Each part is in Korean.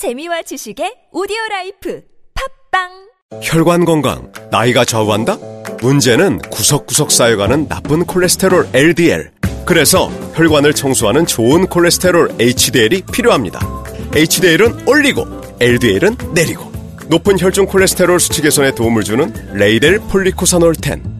재미와 지식의 오디오 라이프 팟빵 혈관 건강, 나이가 좌우한다? 문제는 구석구석 쌓여가는 나쁜 콜레스테롤 LDL. 그래서 혈관을 청소하는 좋은 콜레스테롤 HDL이 필요합니다. HDL은 올리고, LDL은 내리고. 높은 혈중 콜레스테롤 수치 개선에 도움을 주는 레이델 폴리코사놀 10.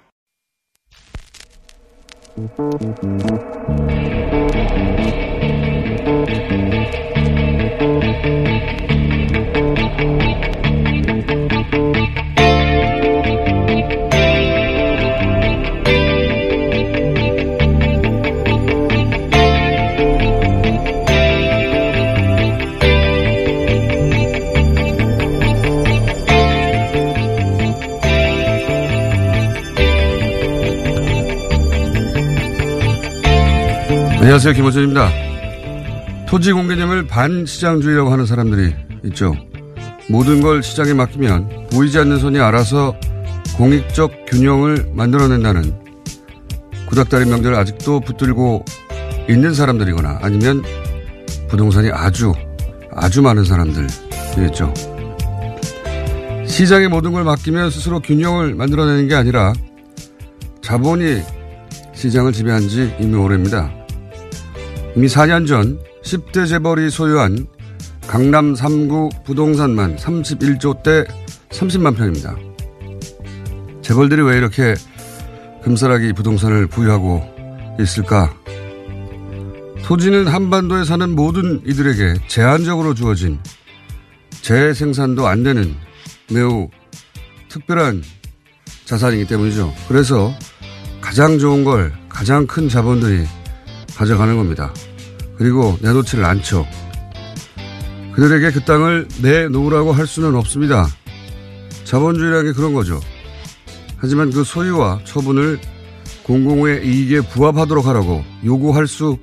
Thank you. 안녕하세요. 김호준입니다. 토지 공개념을 반시장주의라고 하는 사람들이 있죠. 모든 걸 시장에 맡기면 보이지 않는 손이 알아서 공익적 균형을 만들어낸다는 구닥다리 명제를 아직도 붙들고 있는 사람들이거나 아니면 부동산이 아주 아주 많은 사람들이겠죠. 시장에 모든 걸 맡기면 스스로 균형을 만들어내는 게 아니라 자본이 시장을 지배한 지 이미 오래입니다. 이미 4년 전 10대 재벌이 소유한 강남 3구 부동산만 31조 대 30만 평입니다. 재벌들이 왜 이렇게 금사라기 부동산을 부유하고 있을까? 토지는 한반도에 사는 모든 이들에게 제한적으로 주어진 재생산도 안 되는 매우 특별한 자산이기 때문이죠. 그래서 가장 좋은 걸 가장 큰 자본들이 가져가는 겁니다. 그리고 내놓지를 않죠. 그들에게 그 땅을 내놓으라고 할 수는 없습니다. 자본주의라는 게 그런 거죠. 하지만 그 소유와 처분을 공공의 이익에 부합하도록 하라고 요구할 수는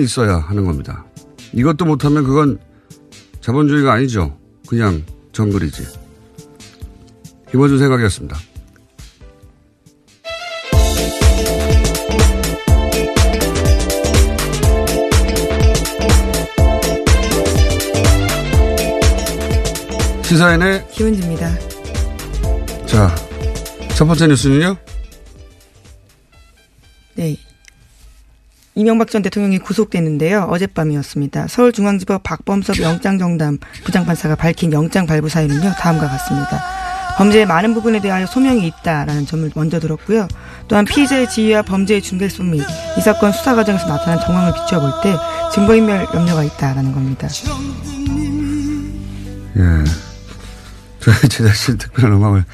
있어야 하는 겁니다. 이것도 못하면 그건 자본주의가 아니죠. 그냥 정글이지. 김원준 생각이었습니다. 시사인의 김은지입니다. 자, 첫 번째 뉴스는요? 네. 이명박 전 대통령이 구속됐는데요. 어젯밤이었습니다. 서울중앙지법 박범섭 영장정담 부장판사가 밝힌 영장 발부 사유는요. 다음과 같습니다. 범죄의 많은 부분에 대하여 소명이 있다라는 점을 먼저 들었고요. 또한 피의자의 지위와 범죄의 중대성 및 이 사건 수사 과정에서 나타난 정황을 비춰볼 때 증거인멸 염려가 있다라는 겁니다. 예. 저희 제작진 특별한 음악을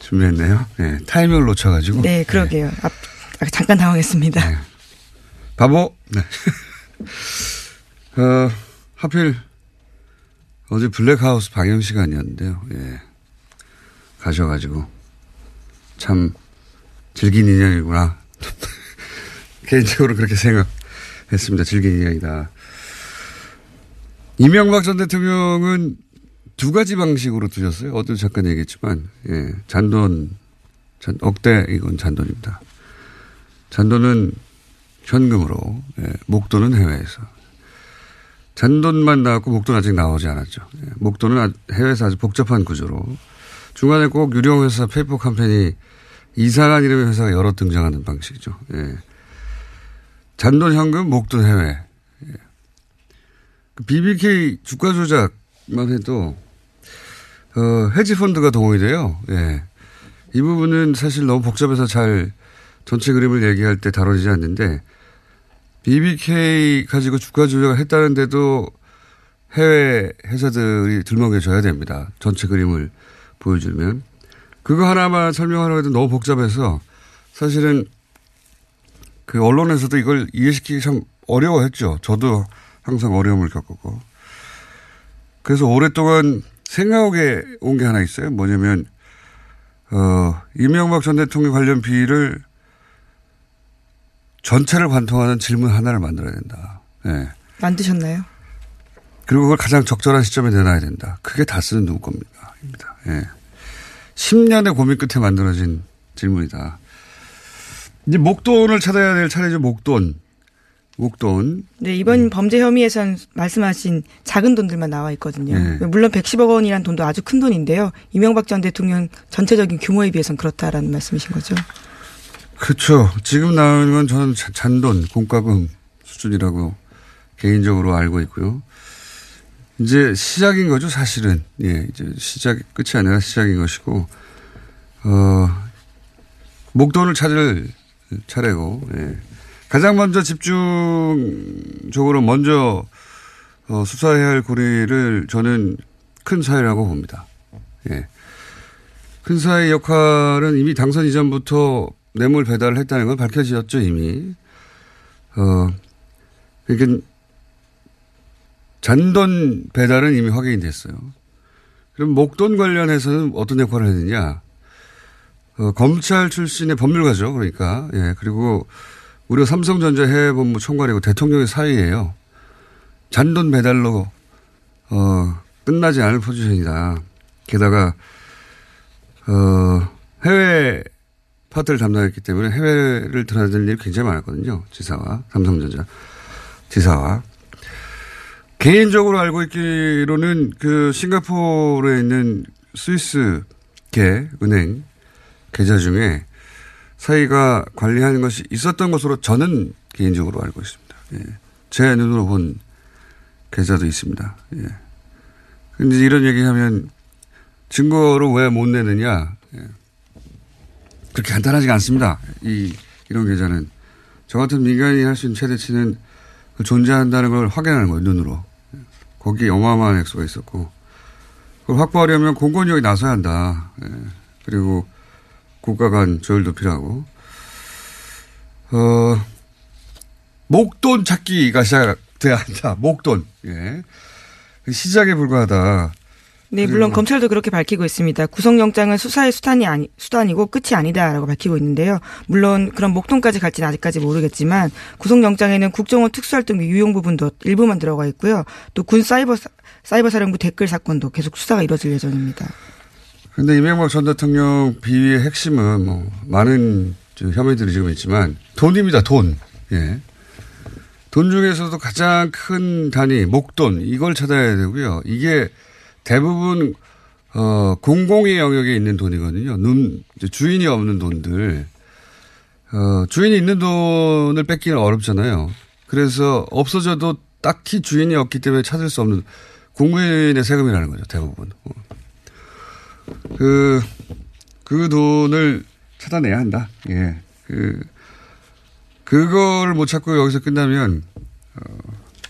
준비했네요. 예. 타이밍을 놓쳐가지고. 네, 그러게요. 앞, 아, 잠깐 당황했습니다. 네. 바보. 네. 어, 하필 어제 블랙하우스 방영 시간이었는데요. 예. 가셔가지고 참 즐긴 인연이구나. 개인적으로 그렇게 생각했습니다. 즐긴 인연이다. 이명박 전 대통령은 두 가지 방식으로 두셨어요. 어제도 잠깐 얘기했지만, 예, 잔돈, 잔, 억대, 이건 잔돈입니다. 잔돈은 현금으로, 예, 목돈은 해외에서. 잔돈만 나왔고 목돈 아직 나오지 않았죠. 예, 목돈은 해외에서 아주 복잡한 구조로 중간에 꼭 유령 회사 페이퍼 컴퍼니 이상한 이름의 회사가 여러 등장하는 방식이죠. 예. 잔돈 현금, 목돈 해외. 예. BBK 주가 조작만 해도 어, 헤지펀드가 동원이 돼요. 예. 이 부분은 사실 너무 복잡해서 잘 전체 그림을 얘기할 때 다뤄지지 않는데 BBK 가지고 주가 조작을 했다는데도 해외 회사들이 들먹여줘야 됩니다. 전체 그림을 보여주면. 그거 하나만 설명하려고 해도 너무 복잡해서 사실은 그 언론에서도 이걸 이해시키기 참 어려워했죠. 저도 항상 어려움을 겪었고. 그래서 오랫동안 생각에 온 게 하나 있어요. 뭐냐면, 어, 이명박 전 대통령 관련 비리를 전체를 관통하는 질문 하나를 만들어야 된다. 예. 네. 만드셨나요? 그리고 그걸 가장 적절한 시점에 내놔야 된다. 그게 다 쓰는 누구 겁니까? 입니다. 예. 10년의 고민 끝에 만들어진 질문이다. 이제 목돈을 찾아야 될 차례죠, 목돈. 목돈. 네, 이번 음. 범죄 혐의에선 말씀하신 작은 돈들만 나와 있거든요. 네. 물론 110억 원이라는 돈도 아주 큰 돈인데요. 이명박 전 대통령 전체적인 규모에 비해서는 그렇다라는 말씀이신 거죠. 그렇죠. 지금 나오는 건 저는 잔돈, 공과금 수준이라고 개인적으로 알고 있고요. 이제 시작인 거죠, 사실은. 예, 이제 시작, 끝이 아니라 시작인 것이고, 어, 목돈을 찾을 차례고, 예. 가장 먼저 집중적으로 먼저 어, 수사해야 할 고리를 저는 큰 사회라고 봅니다. 예. 큰 사회의 역할은 이미 당선 이전부터 뇌물 배달을 했다는 건 밝혀졌죠, 이미. 어, 그러니까 잔돈 배달은 이미 확인이 됐어요. 그럼 목돈 관련해서는 어떤 역할을 했느냐. 어, 검찰 출신의 법률가죠. 그러니까. 예. 그리고 우리가 삼성전자 해외본부 총괄이고 대통령의 사이에요. 잔돈 배달로, 어, 끝나지 않을 포지션이다. 게다가, 어, 해외 파트를 담당했기 때문에 해외를 드나들 일이 굉장히 많았거든요. 지사와, 삼성전자 지사와. 개인적으로 알고 있기로는 그 싱가포르에 있는 스위스계 은행 계좌 중에 사이가 관리하는 것이 있었던 것으로 저는 개인적으로 알고 있습니다. 예. 제 눈으로 본 계좌도 있습니다. 예. 근데 이런 얘기하면 증거를 왜못 내느냐. 예. 그렇게 간단하지가 않습니다. 이, 이런 계좌는. 저 같은 민간인이 할 수 있는 최대치는 그 존재한다는 걸 확인하는 거예요, 눈으로. 거기에 어마어마한 액수가 있었고 그걸 확보하려면 공권력이 나서야 한다. 예. 그리고 국가 간 조율도 필요하고 어, 목돈 찾기가 시작돼야 한다. 목돈. 예. 시작에 불과하다. 네, 물론 검찰도 그렇게 밝히고 있습니다. 구속영장은 수사의 수단이 아니, 수단이고 끝이 아니다라고 밝히고 있는데요. 물론 그런 목돈까지 갈지는 아직까지 모르겠지만 구속영장에는 국정원 특수활동비 유용 부분도 일부만 들어가 있고요. 또 군 사이버 사이버 사령부 댓글 사건도 계속 수사가 이뤄질 예정입니다. 그런데 이명박 전 대통령 비위의 핵심은 뭐 많은 혐의들이 지금 있지만 돈입니다. 돈. 예. 돈 중에서도 가장 큰 단위 목돈 이걸 찾아야 되고요. 이게 대부분 어, 공공의 영역에 있는 돈이거든요. 눈, 주인이 없는 돈들. 어, 주인이 있는 돈을 뺏기는 어렵잖아요. 그래서 없어져도 딱히 주인이 없기 때문에 찾을 수 없는 국민의 세금이라는 거죠, 대부분. 어. 그, 그 돈을 찾아내야 한다. 예. 그, 그걸 못 찾고 여기서 끝나면, 어,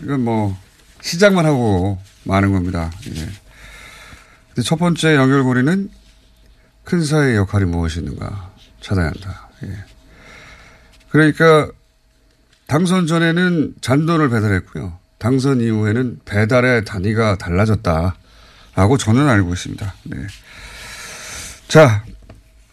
이건 뭐, 시작만 하고 마는 겁니다. 예. 첫 번째 연결고리는 큰 사회의 역할이 무엇이 있는가 찾아야 한다. 예. 그러니까 당선 전에는 잔돈을 배달했고요. 당선 이후에는 배달의 단위가 달라졌다라고 저는 알고 있습니다. 네. 자,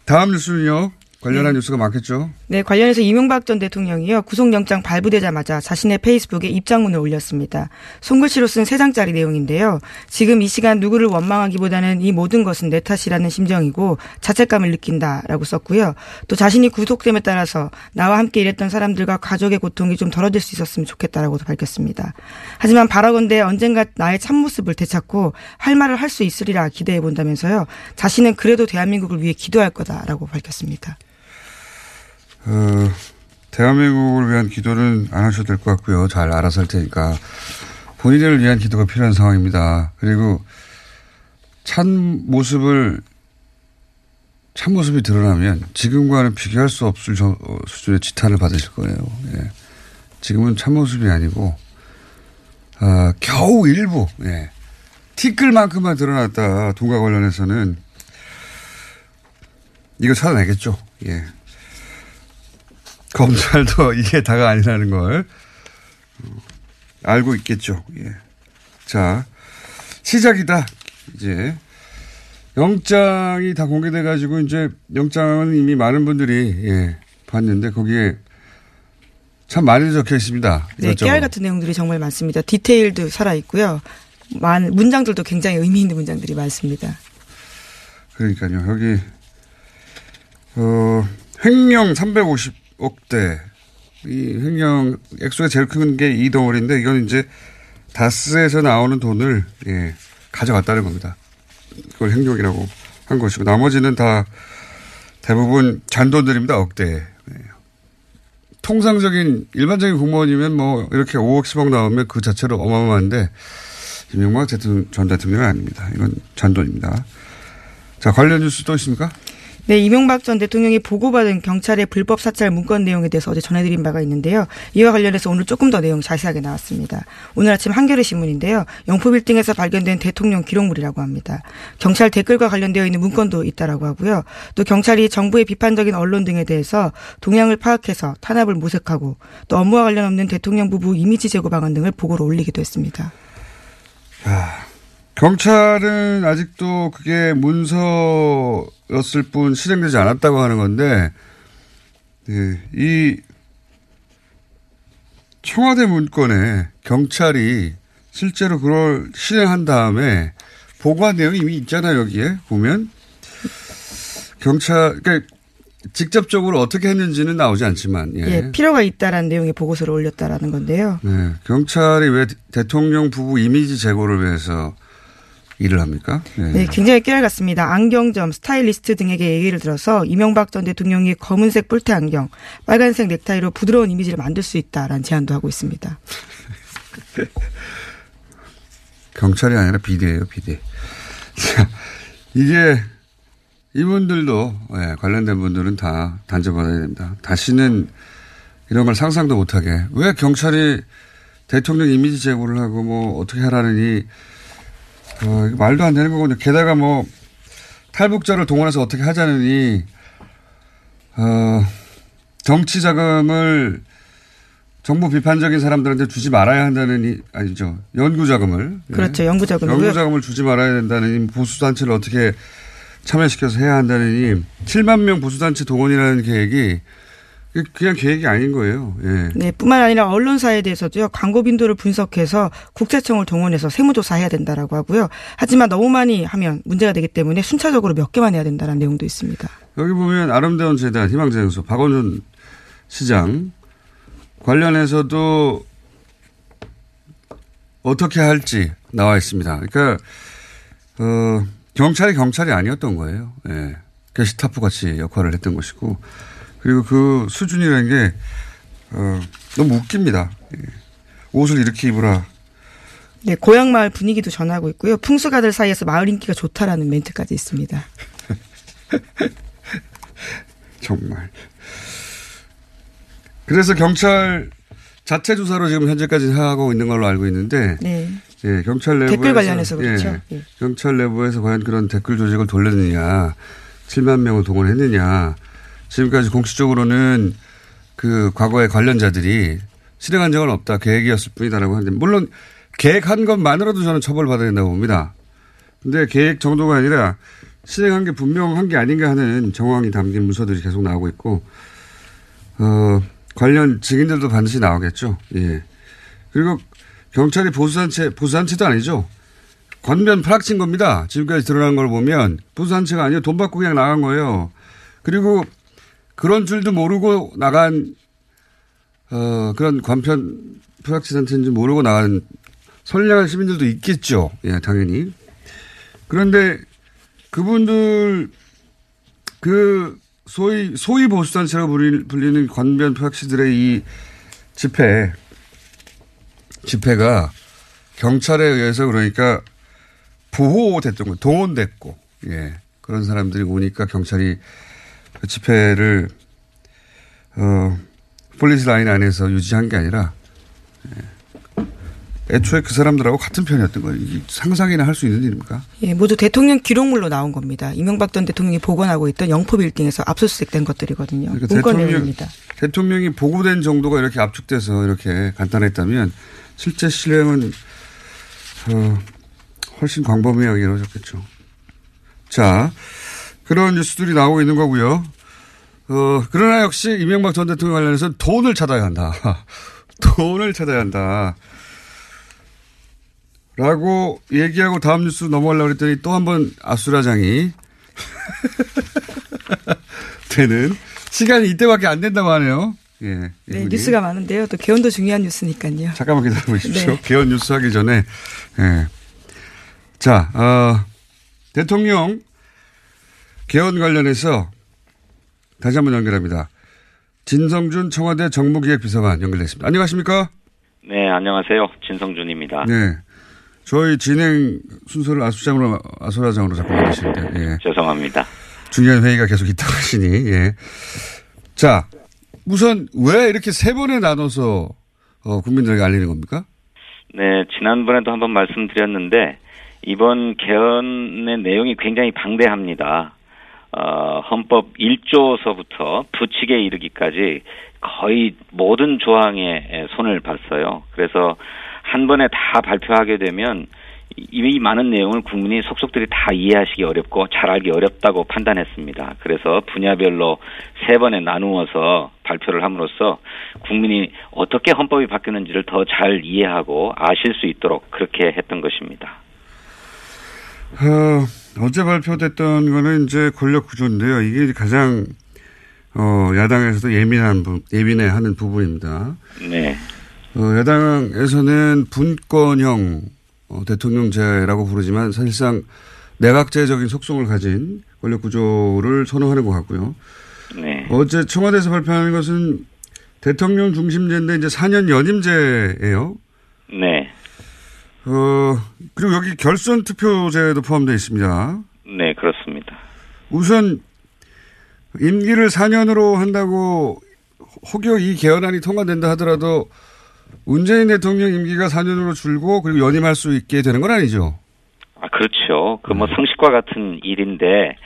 다음 뉴스는요. 관련한 네. 뉴스가 많겠죠. 네, 관련해서 이명박 전 대통령이요 구속영장 발부되자마자 자신의 페이스북에 입장문을 올렸습니다. 손글씨로 쓴세 장짜리 내용인데요. 지금 이 시간 누구를 원망하기보다는 이 모든 것은 내 탓이라는 심정이고 자책감을 느낀다라고 썼고요. 또 자신이 구속됨에 따라서 나와 함께 일했던 사람들과 가족의 고통이 좀 덜어질 수 있었으면 좋겠다라고도 밝혔습니다. 하지만 바라건대 언젠가 나의 참모습을 되찾고 할 말을 할 수 있으리라 기대해 본다면서요. 자신은 그래도 대한민국을 위해 기도할 거다라고 밝혔습니다. 어, 대한민국을 위한 기도는 안 하셔도 될 것 같고요. 잘 알아서 할 테니까. 본인을 위한 기도가 필요한 상황입니다. 그리고 찬 모습을 참 모습이 드러나면 지금과는 비교할 수 없을 저, 어, 수준의 지탄을 받으실 거예요. 예. 지금은 참 모습이 아니고 아, 겨우 일부 예. 티끌만큼만 드러났다 동과 관련해서는 이거 찾아내겠죠. 예. 검찰도 이게 다가 아니라는 걸 어, 알고 있겠죠. 예. 자 시작이다. 이제 영장이 다 공개돼 가지고 이제 영장은 이미 많은 분들이 예, 봤는데 거기에 참 많이 적혀 있습니다. 네, 이것저것. 깨알 같은 내용들이 정말 많습니다. 디테일도 살아 있고요. 많은 문장들도 굉장히 의미 있는 문장들이 많습니다. 그러니까요. 여기 어 횡령 350 억대 이 횡령 액수가 제일 큰게이 덩어리인데 이건 이제 다스에서 나오는 돈을 예, 가져갔다는 겁니다. 그걸 횡령이라고 한 것이고 나머지는 다 대부분 잔돈들입니다. 억대. 예. 통상적인 일반적인 공무원이면 뭐 이렇게 5억 10억 나오면 그 자체로 어마어마한데 대통령, 전 대통령은 아닙니다. 이건 잔돈입니다. 자 관련 뉴스 또 있습니까? 네, 이명박 전 대통령이 보고받은 경찰의 불법 사찰 문건 내용에 대해서 어제 전해드린 바가 있는데요. 이와 관련해서 오늘 조금 더 내용 자세하게 나왔습니다. 오늘 아침 한겨레 신문인데요. 영포 빌딩에서 발견된 대통령 기록물이라고 합니다. 경찰 댓글과 관련되어 있는 문건도 있다라고 하고요. 또 경찰이 정부의 비판적인 언론 등에 대해서 동향을 파악해서 탄압을 모색하고 또 업무와 관련 없는 대통령 부부 이미지 제고 방안 등을 보고로 올리기도 했습니다. 경찰은 아직도 그게 문서였을 뿐 실행되지 않았다고 하는 건데, 예, 이 청와대 문건에 경찰이 실제로 그걸 실행한 다음에 보고한 내용이 이미 있잖아요, 여기에 보면. 경찰, 그러니까 직접적으로 어떻게 했는지는 나오지 않지만, 예. 예, 필요가 있다라는 내용의 보고서를 올렸다라는 건데요. 네, 경찰이 왜 대통령 부부 이미지 제고를 위해서 일을 합니까? 네, 굉장히 깨알 같습니다. 안경점, 스타일리스트 등에게 얘기를 들어서 이명박 전 대통령이 검은색 뿔테 안경, 빨간색 넥타이로 부드러운 이미지를 만들 수 있다라는 제안도 하고 있습니다. 경찰이 아니라 비대예요, 비대. 자, 이게 이분들도 예, 관련된 분들은 다 단죄받아야 됩니다. 다시는 이런 걸 상상도 못하게 왜 경찰이 대통령 이미지 제고를 하고 뭐 어떻게 하라느니 어, 말도 안 되는 거거든요. 게다가 뭐 탈북자를 동원해서 어떻게 하자느니 어, 정치 자금을 정부 비판적인 사람들한테 주지 말아야 한다는 이 아니죠 연구 자금을 예. 그렇죠. 연구 자금이고요. 연구 자금을 주지 말아야 된다는 이 보수 단체를 어떻게 참여시켜서 해야 한다는 이 7만 명 보수 단체 동원이라는 계획이 그냥 계획이 아닌 거예요. 예. 네, 뿐만 아니라 언론사에 대해서도요, 광고 빈도를 분석해서 국세청을 동원해서 세무조사해야 된다라고 하고요. 하지만 너무 많이 하면 문제가 되기 때문에 순차적으로 몇 개만 해야 된다는 내용도 있습니다. 여기 보면 아름다운 재단 희망재생소 박원순 시장 관련해서도 어떻게 할지 나와 있습니다. 그러니까 어, 경찰이 경찰이 아니었던 거예요. 예. 게시타프 같이 역할을 했던 것이고 그리고 그 수준이라는 게 어, 너무 웃깁니다. 예. 옷을 이렇게 입으라. 네, 고향 마을 분위기도 전하고 있고요. 풍수가들 사이에서 마을 인기가 좋다라는 멘트까지 있습니다. 정말. 그래서 경찰 자체 조사로 지금 현재까지 하고 있는 걸로 알고 있는데 네. 예, 경찰 내부에서 댓글 관련해서 그렇죠. 예, 예. 경찰 내부에서 과연 그런 댓글 조직을 돌렸느냐, 7만 명을 동원했느냐, 지금까지 공식적으로는 그 과거의 관련자들이 실행한 적은 없다, 계획이었을 뿐이다라고 하는데 물론 계획한 것만으로도 저는 처벌받아야 된다고 봅니다. 근데 계획 정도가 아니라 실행한 게 분명한 게 아닌가 하는 정황이 담긴 문서들이 계속 나오고 있고, 어, 관련 증인들도 반드시 나오겠죠. 예. 그리고 경찰이 보수단체, 보수단체도 아니죠. 권변 프락친 겁니다. 지금까지 드러난 걸 보면 보수단체가 아니에요. 돈 받고 그냥 나간 거예요. 그리고 그런 줄도 모르고 나간, 어, 그런 관편 프락치 단체인지 모르고 나간 선량한 시민들도 있겠죠. 예, 당연히. 그런데 그분들 그 소위 소위 보수단체라고 불리- 불리는 관변 프락시들의 이 집회 집회가 경찰에 의해서 그러니까 보호됐던 거 동원됐고 예 그런 사람들이 오니까 경찰이 그 집회를 어 폴리스 라인 안에서 유지한 게 아니라 예. 애초에 그 사람들하고 같은 편이었던 거예요. 상상이나 할 수 있는 일입니까? 예, 모두 대통령 기록물로 나온 겁니다. 이명박 전 대통령이 보관하고 있던 영포 빌딩에서 압수수색된 것들이거든요. 그러니까 문건 대통령-. 대통령이 보고된 정도가 이렇게 압축돼서 이렇게 간단했다면 실제 실행은 어, 훨씬 광범위하게 이루어졌겠죠. 자, 그런 뉴스들이 나오고 있는 거고요. 어, 그러나 역시 이명박 전 대통령 관련해서 돈을 찾아야 한다. 돈을 찾아야 한다. 라고 얘기하고 다음 뉴스 넘어가려고 했더니 또 한 번 아수라장이 되는 시간이 이때밖에 안 된다고 하네요. 예. 네. 뉴스가 많은데요. 또 개헌도 중요한 뉴스니까요. 잠깐만 기다려 보십시오. 네. 개헌 뉴스 하기 전에. 예. 자, 어, 대통령 개헌 관련해서 다시 한번 연결합니다. 진성준 청와대 정무기획비서관 연결됐습니다. 안녕하십니까? 네, 안녕하세요. 진성준입니다. 네. 저희 진행 순서를 아수장으로, 아수라장으로 자꾸 만드시는데, 예. 죄송합니다. 중요한 회의가 계속 있다고 하시니, 예. 자, 우선 왜 이렇게 세 번에 나눠서 어, 국민들에게 알리는 겁니까? 네, 지난번에도 한번 말씀드렸는데 이번 개헌의 내용이 굉장히 방대합니다. 어, 헌법 1조서부터 부칙에 이르기까지 거의 모든 조항에 손을 봤어요. 그래서 한 번에 다 발표하게 되면 이, 이 많은 내용을 국민이 속속들이 다 이해하시기 어렵고 잘 알기 어렵다고 판단했습니다. 그래서 분야별로 세 번에 나누어서 발표를 함으로써 국민이 어떻게 헌법이 바뀌는지를 더 잘 이해하고 아실 수 있도록 그렇게 했던 것입니다. 어, 어제 발표됐던 거는 이제 권력 구조인데요. 이게 가장 어, 야당에서도 예민한 부, 예민해 하는 부분입니다. 네. 어, 야당에서는 분권형 어, 대통령제라고 부르지만 사실상 내각제적인 속성을 가진 권력 구조를 선호하는 것 같고요. 네. 어제 청와대에서 발표하는 것은 대통령 중심제인데 이제 4년 연임제예요. 네. 어, 그리고 여기 결선 투표제도 포함되어 있습니다. 네, 그렇습니다. 우선 임기를 4년으로 한다고 혹여 이 개헌안이 통과된다 하더라도 문재인 대통령 임기가 4년으로 줄고 그리고 연임할 수 있게 되는 건 아니죠. 아, 그렇죠. 그 뭐 상식과 같은 일인데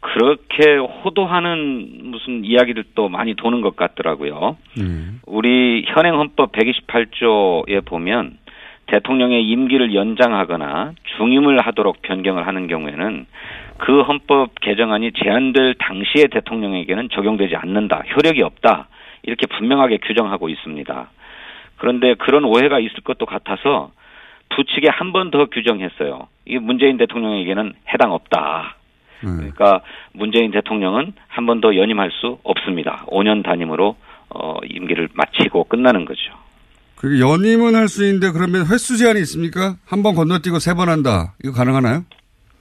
그렇게 호도하는 무슨 이야기들도 많이 도는 것 같더라고요. 음. 우리 현행 헌법 128조에 보면 대통령의 임기를 연장하거나 중임을 하도록 변경을 하는 경우에는 그 헌법 개정안이 제한될 당시의 대통령에게는 적용되지 않는다. 효력이 없다. 이렇게 분명하게 규정하고 있습니다. 그런데 그런 오해가 있을 것도 같아서 부칙에 한 번 더 규정했어요. 이 문재인 대통령에게는 해당 없다. 네. 그러니까 문재인 대통령은 한 번 더 연임할 수 없습니다. 5년 단임으로 어 임기를 마치고 끝나는 거죠. 그 연임은 할 수 있는데 그러면 횟수 제한이 있습니까? 한 번 건너뛰고 세 번 한다. 이거 가능하나요?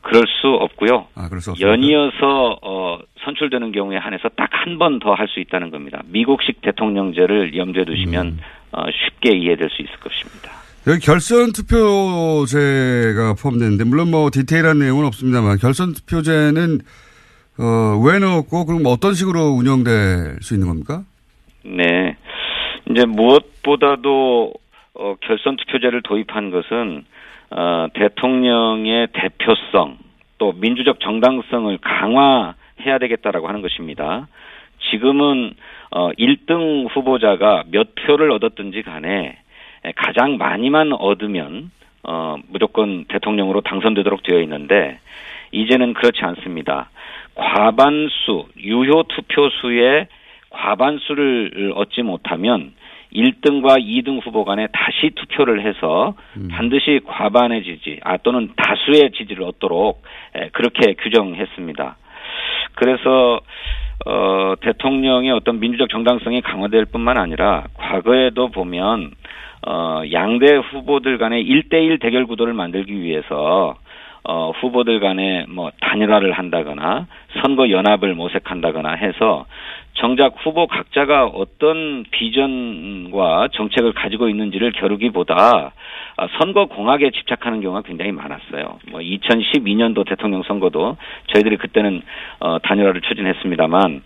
그럴 수 없고요. 아, 그럴 수. 연이어서 어 선출되는 경우에 한해서 딱 한 번 더 할 수 있다는 겁니다. 미국식 대통령제를 염두에 두시면 음. 어 쉽게 이해될 수 있을 것입니다. 여기 결선 투표제가 포함되는데 물론 뭐 디테일한 내용은 없습니다만 결선 투표제는 어, 왜 넣었고 그럼 어떤 식으로 운영될 수 있는 겁니까? 네. 이제 무엇보다도 어, 결선 투표제를 도입한 것은 어, 대통령의 대표성 또 민주적 정당성을 강화해야 되겠다라고 하는 것입니다. 지금은 어, 1등 후보자가 몇 표를 얻었든지 간에 가장 많이만 얻으면 어, 무조건 대통령으로 당선되도록 되어 있는데 이제는 그렇지 않습니다. 과반수 유효 투표수의 과반수를 얻지 못하면 1등과 2등 후보 간에 다시 투표를 해서 반드시 과반의 지지, 아 또는 다수의 지지를 얻도록 에, 그렇게 규정했습니다. 그래서 어 대통령의 어떤 민주적 정당성이 강화될 뿐만 아니라 과거에도 보면 어 양대 후보들 간의 1대1 대결 구도를 만들기 위해서 어, 후보들 간에 뭐 단일화를 한다거나 선거 연합을 모색한다거나 해서 정작 후보 각자가 어떤 비전과 정책을 가지고 있는지를 겨루기보다 아, 선거 공학에 집착하는 경우가 굉장히 많았어요. 뭐 2012년도 대통령 선거도 저희들이 그때는 어, 단일화를 추진했습니다만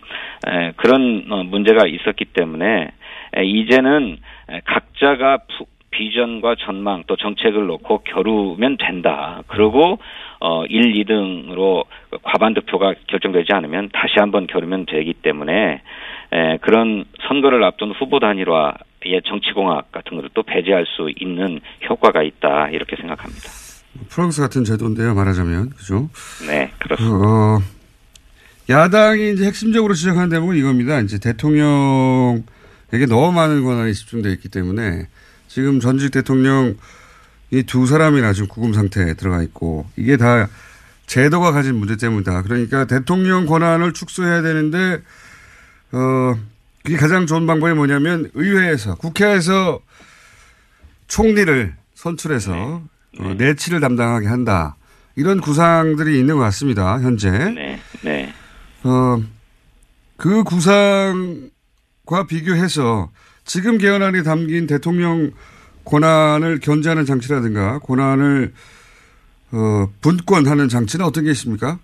에, 그런 어, 문제가 있었기 때문에 에, 이제는 에, 각자가 푸, 비전과 전망 또 정책을 놓고 겨루면 된다. 그리고 어 1, 2등으로 과반 득표가 결정되지 않으면 다시 한번 겨루면 되기 때문에 에, 그런 선거를 앞둔 후보 단일화의 정치공학 같은 것을 또 배제할 수 있는 효과가 있다 이렇게 생각합니다. 프랑스 같은 제도인데요, 말하자면 그죠? 네, 그렇습니다. 어, 야당이 이제 핵심적으로 지적하는 대목은 이겁니다. 이제 대통령에게 너무 많은 권한이 집중되어 있기 때문에 지금 전직 대통령 이 두 사람이나 지금 구금 상태에 들어가 있고 이게 다 제도가 가진 문제 때문이다. 그러니까 대통령 권한을 축소해야 되는데 어 그게 가장 좋은 방법이 뭐냐면 의회에서 국회에서 총리를 선출해서 네. 어, 내치를 담당하게 한다. 이런 구상들이 있는 것 같습니다. 현재. 네. 네. 어, 그 구상과 비교해서 지금 개헌안에 담긴 대통령 권한을 견제하는 장치라든가 권한을 어, 분권하는 장치는 어떤 게 있습니까?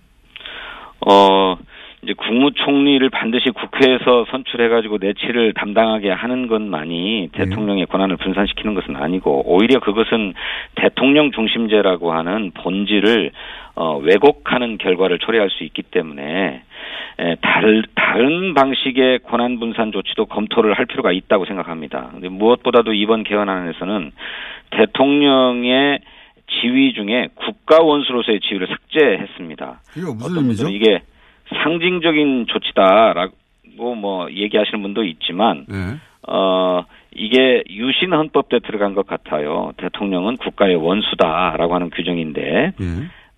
어, 이제 국무총리를 반드시 국회에서 선출해가지고 내치를 담당하게 하는 것만이 대통령의 권한을 분산시키는 것은 아니고 오히려 그것은 대통령 중심제라고 하는 본질을 어, 왜곡하는 결과를 초래할 수 있기 때문에 에, 다른 다른 방식의 권한 분산 조치도 검토를 할 필요가 있다고 생각합니다. 무엇보다도 이번 개헌안에서는 대통령의 지위 중에 국가 원수로서의 지위를 삭제했습니다. 이게 무슨 의미죠? 이게 상징적인 조치다라고 뭐 얘기하시는 분도 있지만 네. 어 이게 유신 헌법에 들어간 것 같아요. 대통령은 국가의 원수다라고 하는 규정인데 네.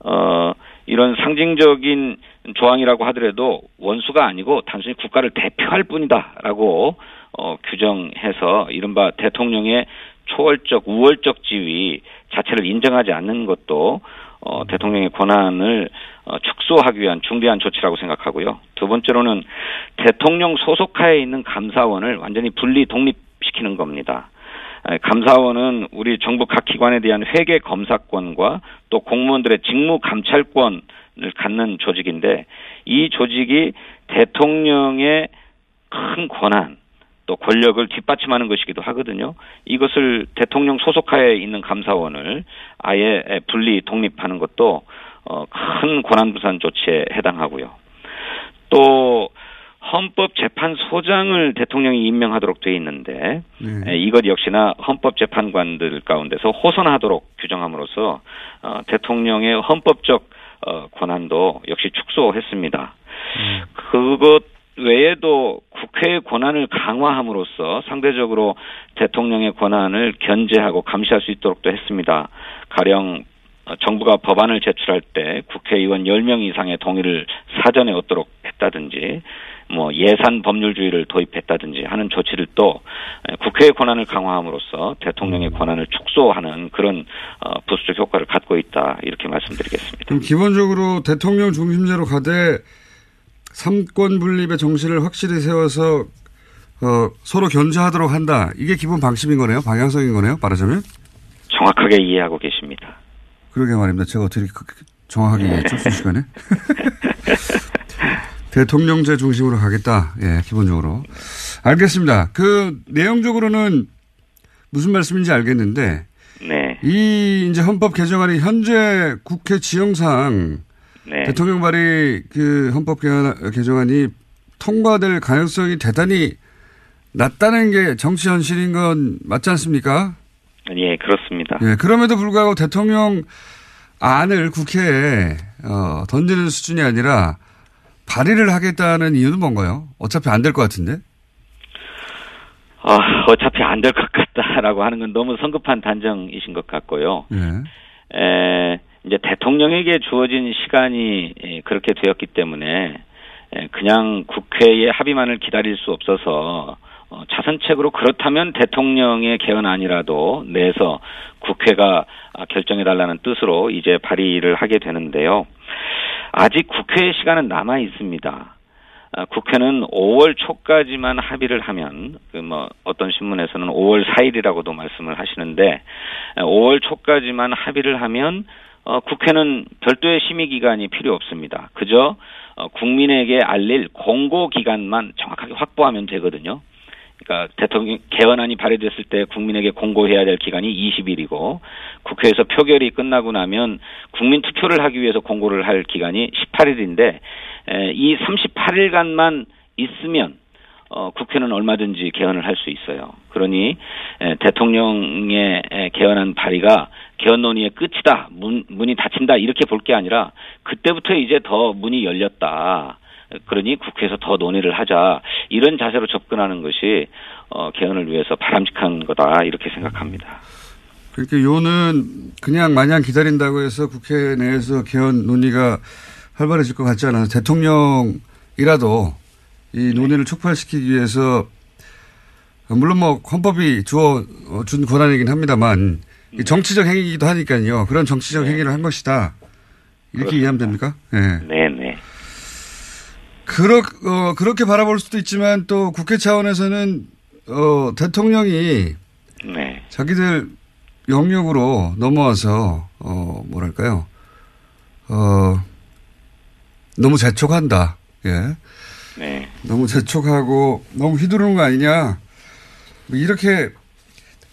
어 이런 상징적인 조항이라고 하더라도 원수가 아니고 단순히 국가를 대표할 뿐이다라고 어 규정해서 이른바 대통령의 초월적 우월적 지위 자체를 인정하지 않는 것도 어, 대통령의 권한을 어, 축소하기 위한 중대한 조치라고 생각하고요. 두 번째로는 대통령 소속하에 있는 감사원을 완전히 분리 독립시키는 겁니다. 감사원은 우리 정부 각 기관에 대한 회계 검사권과 또 공무원들의 직무 감찰권을 갖는 조직인데 이 조직이 대통령의 큰 권한 또 권력을 뒷받침하는 것이기도 하거든요. 이것을 대통령 소속하에 있는 감사원을 아예 분리 독립하는 것도 어, 큰 권한 부산 조치에 해당하고요. 또 헌법재판소장을 대통령이 임명하도록 돼 있는데 네. 이것 역시나 헌법재판관들 가운데서 호선하도록 규정함으로써 어, 대통령의 헌법적 어, 권한도 역시 축소했습니다. 음. 그것 외에도 국회의 권한을 강화함으로써 상대적으로 대통령의 권한을 견제하고 감시할 수 있도록도 했습니다. 가령 정부가 법안을 제출할 때 국회의원 10명 이상의 동의를 사전에 얻도록 했다든지 뭐 예산 법률주의를 도입했다든지 하는 조치를 또 국회의 권한을 강화함으로써 대통령의 음. 권한을 축소하는 그런 어, 부수적 효과를 갖고 있다 이렇게 말씀드리겠습니다. 그럼 기본적으로 대통령 중심제로 가되 삼권 분립의 정신을 확실히 세워서 어, 서로 견제하도록 한다. 이게 기본 방침인 거네요. 방향성인 거네요. 말하자면. 정확하게 이해하고 계십니다. 그러게 말입니다. 제가 어떻게 정확하게 네. 이해했죠? 순식간에. 대통령제 중심으로 가겠다. 예, 기본적으로. 알겠습니다. 그 내용적으로는 무슨 말씀인지 알겠는데. 네. 이 이제 헌법 개정안이 현재 국회 지형상 네. 대통령 발의 그 헌법 개정안이 통과될 가능성이 대단히 낮다는 게 정치 현실인 건 맞지 않습니까? 예, 그렇습니다. 예, 그럼에도 불구하고 대통령 안을 국회에 어, 던지는 수준이 아니라 발의를 하겠다는 이유는 뭔가요? 어차피 안 될 것 같은데? 어, 어차피 안 될 것 같다라고 하는 건 너무 성급한 단정이신 것 같고요. 예. 에, 이제 대통령에게 주어진 시간이 예, 그렇게 되었기 때문에 예, 그냥 국회의 합의만을 기다릴 수 없어서 어, 자선책으로 그렇다면 대통령의 개헌안이라도 내서 국회가 아, 결정해달라는 뜻으로 이제 발의를 하게 되는데요. 아직 국회의 시간은 남아 있습니다. 아, 국회는 5월 초까지만 합의를 하면 그뭐 어떤 신문에서는 5월 4일이라고도 말씀을 하시는데 5월 초까지만 합의를 하면 어, 국회는 별도의 심의 기간이 필요 없습니다. 그저 어, 국민에게 알릴 공고 기간만 정확하게 확보하면 되거든요. 그러니까 대통령 개헌안이 발의됐을 때 국민에게 공고해야 될 기간이 20일이고 국회에서 표결이 끝나고 나면 국민 투표를 하기 위해서 공고를 할 기간이 18일인데 이 38일간만 있으면 어, 국회는 얼마든지 개헌을 할 수 있어요. 그러니 에, 대통령의 에, 개헌안 발의가 개헌 논의의 끝이다, 문, 문이 닫힌다 이렇게 볼 게 아니라 그때부터 이제 더 문이 열렸다. 그러니 국회에서 더 논의를 하자 이런 자세로 접근하는 것이 어, 개헌을 위해서 바람직한 거다 이렇게 생각합니다. 그러니까 요는 그냥 마냥 기다린다고 해서 국회 내에서 개헌 논의가 활발해질 것 같지 않아서 대통령이라도 이 논의를 촉발시키기 위해서 물론 뭐 헌법이 주어 준 권한이긴 합니다만 정치적 행위이기도 하니까요. 그런 정치적 네. 행위를 한 것이다. 이렇게 그렇습니다. 이해하면 됩니까? 네. 네, 네. 그렇, 어, 그렇게 바라볼 수도 있지만 또 국회 차원에서는 어, 대통령이 네. 자기들 영역으로 넘어와서 어, 뭐랄까요? 어, 너무 재촉한다. 예. 네. 너무 재촉하고 너무 휘두르는 거 아니냐. 뭐 이렇게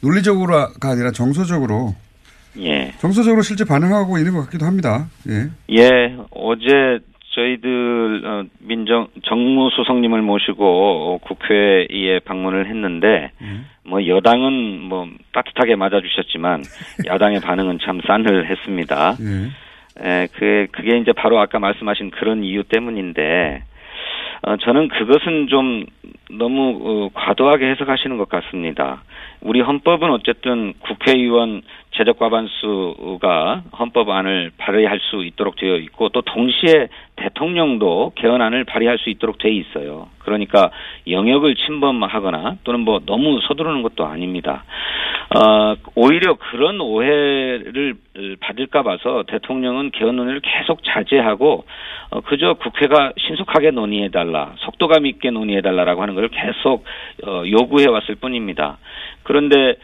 논리적으로가 아니라 정서적으로. 예. 정서적으로 실제 반응하고 있는 것 같기도 합니다. 예. 예. 어제 저희들 어, 민정 정무수석님을 모시고 국회에 방문을 했는데 음. 뭐 여당은 뭐 따뜻하게 맞아주셨지만 야당의 반응은 참 싸늘했습니다. 예. 에, 그 그게 이제 바로 아까 말씀하신 그런 이유 때문인데 어, 저는 그것은 좀 너무 어, 과도하게 해석하시는 것 같습니다. 우리 헌법은 어쨌든 국회의원 제적 과반수가 헌법안을 발의할 수 있도록 되어 있고 또 동시에 대통령도 개헌안을 발의할 수 있도록 되어 있어요. 그러니까 영역을 침범하거나 또는 뭐 너무 서두르는 것도 아닙니다. 어, 오히려 그런 오해를 받을까 봐서 대통령은 개헌 논의를 계속 자제하고 어, 그저 국회가 신속하게 논의해 달라, 속도감 있게 논의해 달라라고 하는 걸 계속 어, 요구해 왔을 뿐입니다. 그런데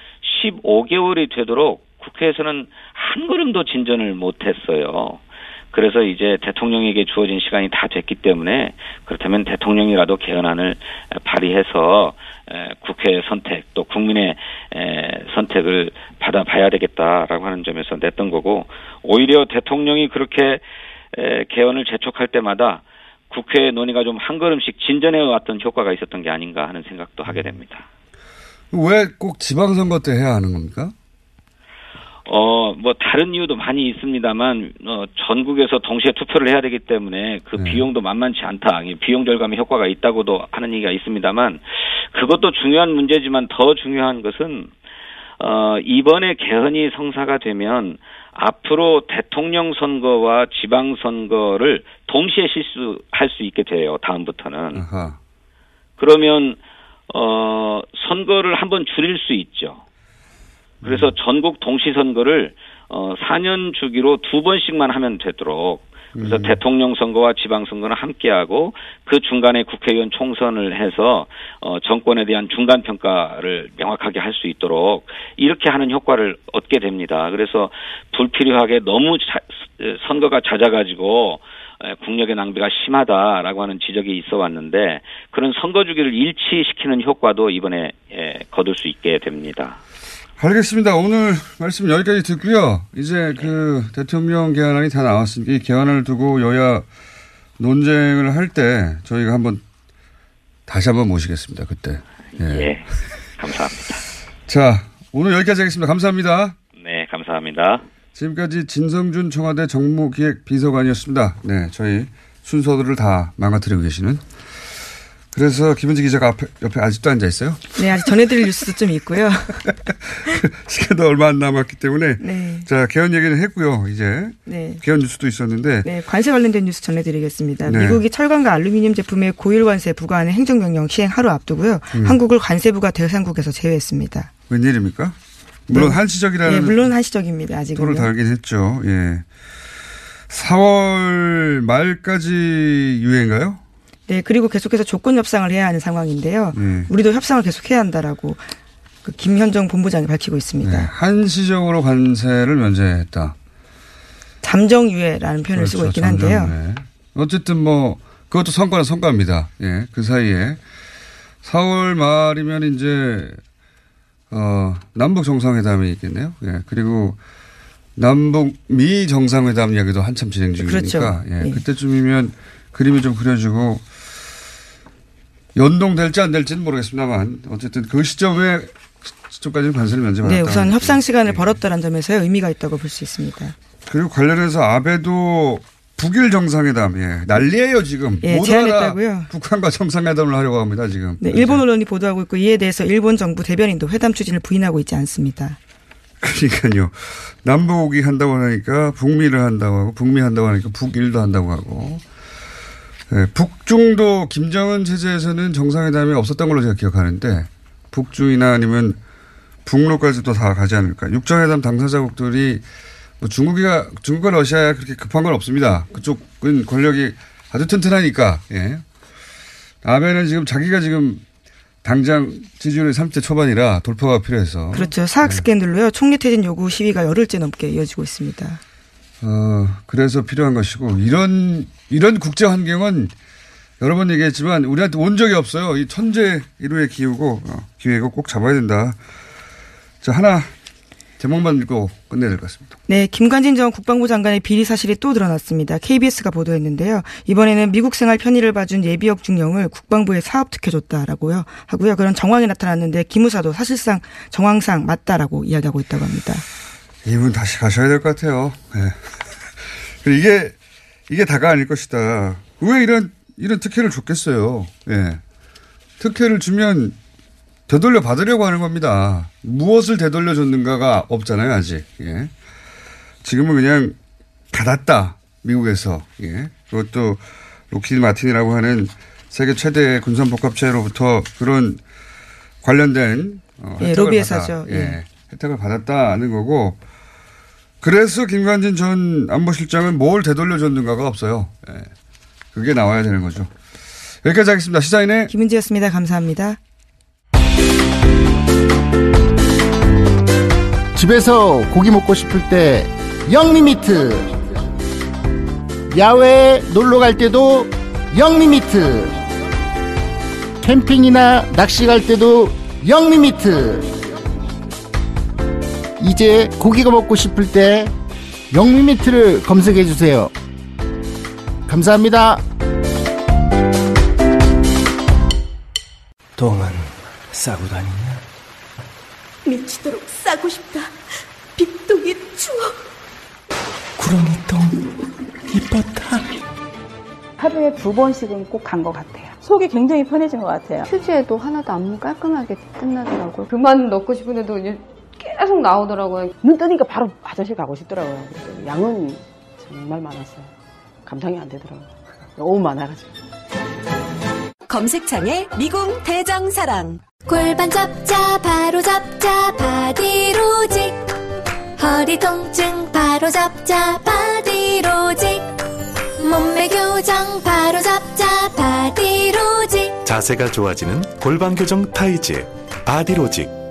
15개월이 되도록 국회에서는 한 걸음도 진전을 못했어요. 그래서 이제 대통령에게 주어진 시간이 다 됐기 때문에 그렇다면 대통령이라도 개헌안을 발의해서 국회의 선택 또 국민의 선택을 받아봐야 되겠다라고 하는 점에서 냈던 거고 오히려 대통령이 그렇게 개헌을 재촉할 때마다 국회 논의가 좀 한 걸음씩 진전해 왔던 효과가 있었던 게 아닌가 하는 생각도 하게 됩니다. 왜 꼭 지방선거 때 해야 하는 겁니까? 어, 뭐, 다른 이유도 많이 있습니다만, 어, 전국에서 동시에 투표를 해야 되기 때문에 그 네. 비용도 만만치 않다. 비용 절감의 효과가 있다고도 하는 얘기가 있습니다만, 그것도 중요한 문제지만 더 중요한 것은, 어, 이번에 개헌이 성사가 되면 앞으로 대통령 선거와 지방 선거를 동시에 실수할 수 있게 돼요. 다음부터는. 아하. 그러면, 어, 선거를 한번 줄일 수 있죠. 그래서 음. 전국 동시 선거를 어 4년 주기로 두 번씩만 하면 되도록 그래서 음. 대통령 선거와 지방 선거는 함께하고 그 중간에 국회의원 총선을 해서 어 정권에 대한 중간 평가를 명확하게 할 수 있도록 이렇게 하는 효과를 얻게 됩니다. 그래서 불필요하게 너무 자, 선거가 잦아가지고 국력의 낭비가 심하다라고 하는 지적이 있어 왔는데 그런 선거 주기를 일치시키는 효과도 이번에 거둘 수 있게 됩니다. 알겠습니다. 오늘 말씀 여기까지 듣고요. 이제 그 대통령 개헌안이 다 나왔으니까 이 개헌안을 두고 여야 논쟁을 할 때 저희가 한번 다시 한번 모시겠습니다. 그때. 예. 예. 감사합니다. 자, 오늘 여기까지 하겠습니다. 감사합니다. 네, 감사합니다. 지금까지 진성준 청와대 정무기획 비서관이었습니다. 네, 저희 순서들을 다 망가뜨리고 계시는 그래서 김은지 기자가 앞에, 옆에 아직도 앉아 있어요? 네, 아직 전해드릴 뉴스도 좀 있고요. 시간도 얼마 안 남았기 때문에. 네. 자, 개헌 얘기는 했고요, 이제. 네. 개헌 뉴스도 있었는데. 네, 관세 관련된 뉴스 전해드리겠습니다. 네. 미국이 철강과 알루미늄 제품의 고일 관세 부과하는 행정명령 시행 하루 앞두고요. 음. 한국을 관세부가 대상국에서 제외했습니다. 웬일입니까? 물론 네. 한시적이라는. 네, 물론 한시적입니다, 아직은. 도를 달긴 했죠, 예. 4월 말까지 유예인가요? 네, 그리고 계속해서 조건 협상을 해야 하는 상황인데요. 네. 우리도 협상을 계속해야 한다라고 그 김현정 본부장이 밝히고 있습니다. 네. 한시적으로 관세를 면제했다. 잠정유예라는 표현을 쓰고 있긴 한데요. 잠정유예. 그렇죠. 어쨌든 뭐 그것도 성과는 성과입니다. 예, 그 사이에 4월 말이면 이제 어 남북 정상회담이 있겠네요. 예, 그리고 남북 미 정상회담 이야기도 한참 진행 중이니까 그렇죠. 예, 예. 그때쯤이면 그림이 좀 그려지고 연동될지 안 될지는 모르겠습니다만 어쨌든 그 시점에 시점까지는 관세를 면제받았다. 네, 우선 협상 시간을 벌었다는 점에서요 의미가 있다고 볼 수 있습니다. 그리고 관련해서 아베도 북일 정상회담, 예. 난리예요 지금. 예, 제안했다고요? 북한과 정상회담을 하려고 합니다, 지금. 네, 일본 언론이 보도하고 있고 이에 대해서 일본 정부 대변인도 회담 추진을 부인하고 있지 않습니다. 그러니까요. 남북이 한다고 하니까 북미를 한다고 하고, 북미 한다고 하니까 북일도 한다고 하고. 예, 북중도 김정은 체제에서는 정상회담이 없었던 걸로 제가 기억하는데, 북중이나 아니면 북로까지도 다 가지 않을까. 육정회담 당사자국들이 뭐 중국이가, 중국과 러시아야 그렇게 급한 건 없습니다. 그쪽은 권력이 아주 튼튼하니까, 예. 아베는 지금 자기가 지금 당장 지지율이 30대 초반이라 돌파가 필요해서. 그렇죠. 사학 스캔들로요 총리 퇴진 요구 시위가 열흘째 넘게 이어지고 있습니다. 어, 그래서 필요한 것이고, 이런, 이런 국제 환경은 여러 번 얘기했지만 우리한테 온 적이 없어요. 이 천재 일루의 기후고, 어, 기회고 꼭 잡아야 된다. 자, 하나, 제목만 읽고 끝내야 될 것 같습니다. 네, 김관진 전 국방부 장관의 비리 사실이 또 드러났습니다. KBS가 보도했는데요. 이번에는 미국 생활 편의를 봐준 예비역 중령을 국방부에 사업 특혜줬다라고요. 하고요. 그런 정황이 나타났는데 기무사도 사실상 정황상 맞다라고 이야기하고 있다고 합니다. 이분 다시 가셔야 될 것 같아요. 예. 그리고 이게, 이게 다가 아닐 것이다. 왜 이런, 이런 특혜를 줬겠어요. 예. 특혜를 주면 되돌려 받으려고 하는 겁니다. 무엇을 되돌려 줬는가가 없잖아요, 아직. 예. 지금은 그냥 받았다. 미국에서. 예. 그것도 로키드 마틴이라고 하는 세계 최대 군산복합체로부터 그런 관련된 어, 예, 혜택을 로비. 회사죠. 예. 예. 혜택을 받았다는 거고 그래서 김관진 전 안보실장은 뭘 되돌려줬는가가 없어요. 예. 그게 나와야 되는 거죠. 여기까지 하겠습니다. 시사인의 김은지였습니다. 감사합니다. 집에서 고기 먹고 싶을 때 영리미트 야외에 놀러 갈 때도 영리미트 캠핑이나 낚시 갈 때도 영리미트 이제 고기가 먹고 싶을 때 영리미트를 검색해 주세요 감사합니다 똥은 싸고 다니냐? 미치도록 싸고 싶다. 빅동의 추억. 구렁이 똥 이뻤다. 하루에 두 번씩은 꼭 간 것 같아요. 속이 굉장히 편해진 것 같아요. 휴지에도 하나도 안 깔끔하게 끝나더라고요. 그만 넣고 싶은데도 이제 계속 나오더라고요. 눈 뜨니까 바로 화장실 가고 싶더라고요. 양은 정말 많았어요. 감당이 안 되더라고요. 너무 많아가지고. 검색창에 미궁 대장사랑 골반 잡자 바로 잡자 바디로직 허리 통증 바로 잡자 바디로직 몸매 교정 바로 잡자 바디로직 자세가 좋아지는 골반 교정 타이즈 바디로직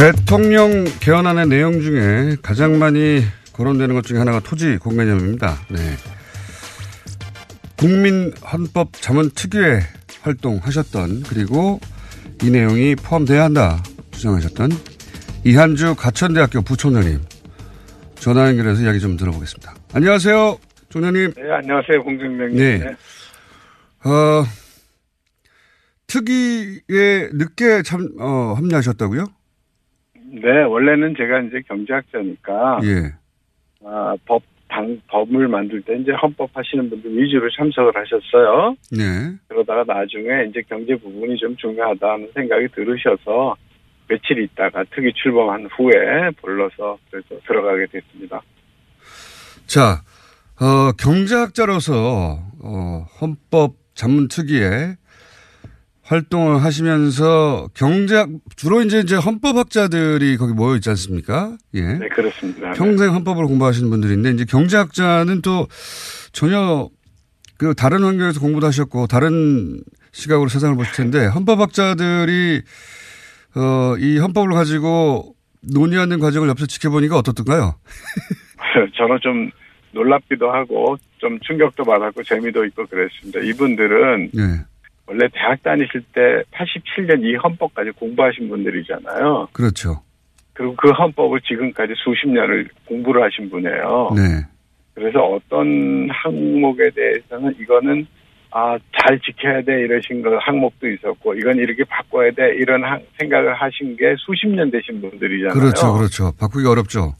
대통령 개헌안의 내용 중에 가장 많이 거론되는 것 중에 하나가 토지 공개념입니다. 네. 국민 헌법 자문특위에 활동하셨던 그리고 이 내용이 포함돼야 한다 주장하셨던 이한주 가천대학교 부총장님 전화 연결해서 이야기 좀 들어보겠습니다. 안녕하세요, 총장님. 네, 안녕하세요, 공정명님. 네. 어, 특위에 늦게 참, 어, 합류하셨다고요? 네, 원래는 제가 이제 경제학자니까, 예. 아, 법, 당, 법을 만들 때 이제 헌법 하시는 분들 위주로 참석을 하셨어요. 네. 그러다가 나중에 이제 경제 부분이 좀 중요하다는 생각이 들으셔서 며칠 있다가 특위 출범한 후에 불러서 그래서 들어가게 됐습니다. 자, 어, 경제학자로서, 어, 헌법 자문특위에 활동을 하시면서 경제학, 주로 이제, 이제 헌법학자들이 거기 모여 있지 않습니까? 예. 네, 그렇습니다. 평생 헌법을 공부하시는 분들인데, 이제 경제학자는 또 전혀 그 다른 환경에서 공부도 하셨고, 다른 시각으로 세상을 보실 텐데, 헌법학자들이, 어, 이 헌법을 가지고 논의하는 과정을 옆에서 지켜보니까 어떻던가요? 저는 좀 놀랍기도 하고 좀 충격도 받았고 재미도 있고 그랬습니다. 이분들은 네. 원래 대학 다니실 때 87년 이 헌법까지 공부하신 분들이잖아요. 그렇죠. 그리고 그 헌법을 지금까지 수십 년을 공부를 하신 분이에요. 네. 그래서 어떤 항목에 대해서는 이거는 아, 잘 지켜야 돼 이러신 거 항목도 있었고 이건 이렇게 바꿔야 돼 이런 하- 생각을 하신 게 수십 년 되신 분들이잖아요. 그렇죠, 그렇죠. 바꾸기 어렵죠.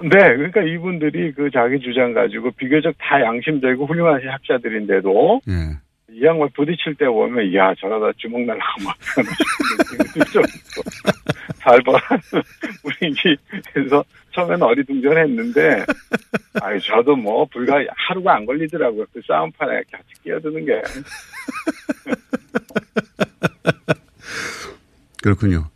네, 그러니까 이분들이 그 자기 주장 가지고 비교적 다 양심적이고 훌륭하신 학자들인데도 예. 이 양말 부딪힐 때 보면 야 저러다 주먹 날라고 막 살벌한 분위기에서 처음에는 어리둥절했는데 아니 저도 뭐 불과 하루가 안 걸리더라고요 그 싸움판에 같이 끼어드는 게 그렇군요.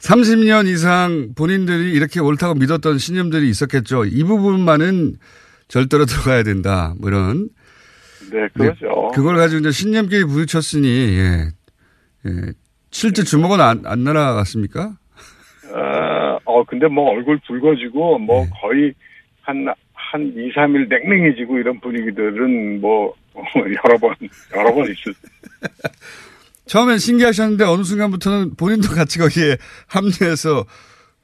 30년 이상 본인들이 이렇게 옳다고 믿었던 신념들이 있었겠죠. 이 부분만은 절대로 들어가야 된다. 뭐 이런. 네, 그렇죠. 그걸 가지고 이제 신념끼리 부딪혔으니, 예. 예. 실제 주먹은 안, 안 날아갔습니까? 어, 어, 근데 뭐 얼굴 붉어지고 뭐 네. 거의 한, 한 2, 3일 냉랭해지고 이런 분위기들은 뭐 여러 번, 여러 번 있었어요. 처음엔 신기하셨는데 어느 순간부터는 본인도 같이 거기에 합류해서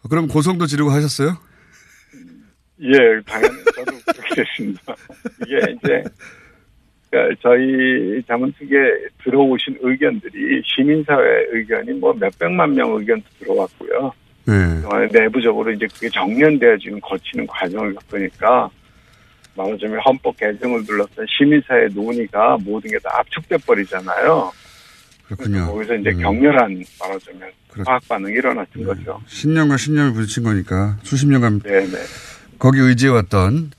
그럼 고성도 지르고 하셨어요? 예, 당연히 저도 그렇게 됐습니다. 이게 이제 그러니까 저희 자문특위에 들어오신 의견들이 시민사회 의견이 뭐 몇백만 명 의견도 들어왔고요. 네. 내부적으로 이제 그게 정년되어 지금 거치는 과정을 겪으니까 말하자면 헌법 개정을 둘러싼 시민사회 논의가 모든 게 다 압축돼 버리잖아요. 그렇군요. 거기서 이제 음. 격렬한 말하자면 화학 반응이 일어났던 거죠. 신념과 신념을 부딪힌 거니까 수십 년간 네네. 거기 의지해왔던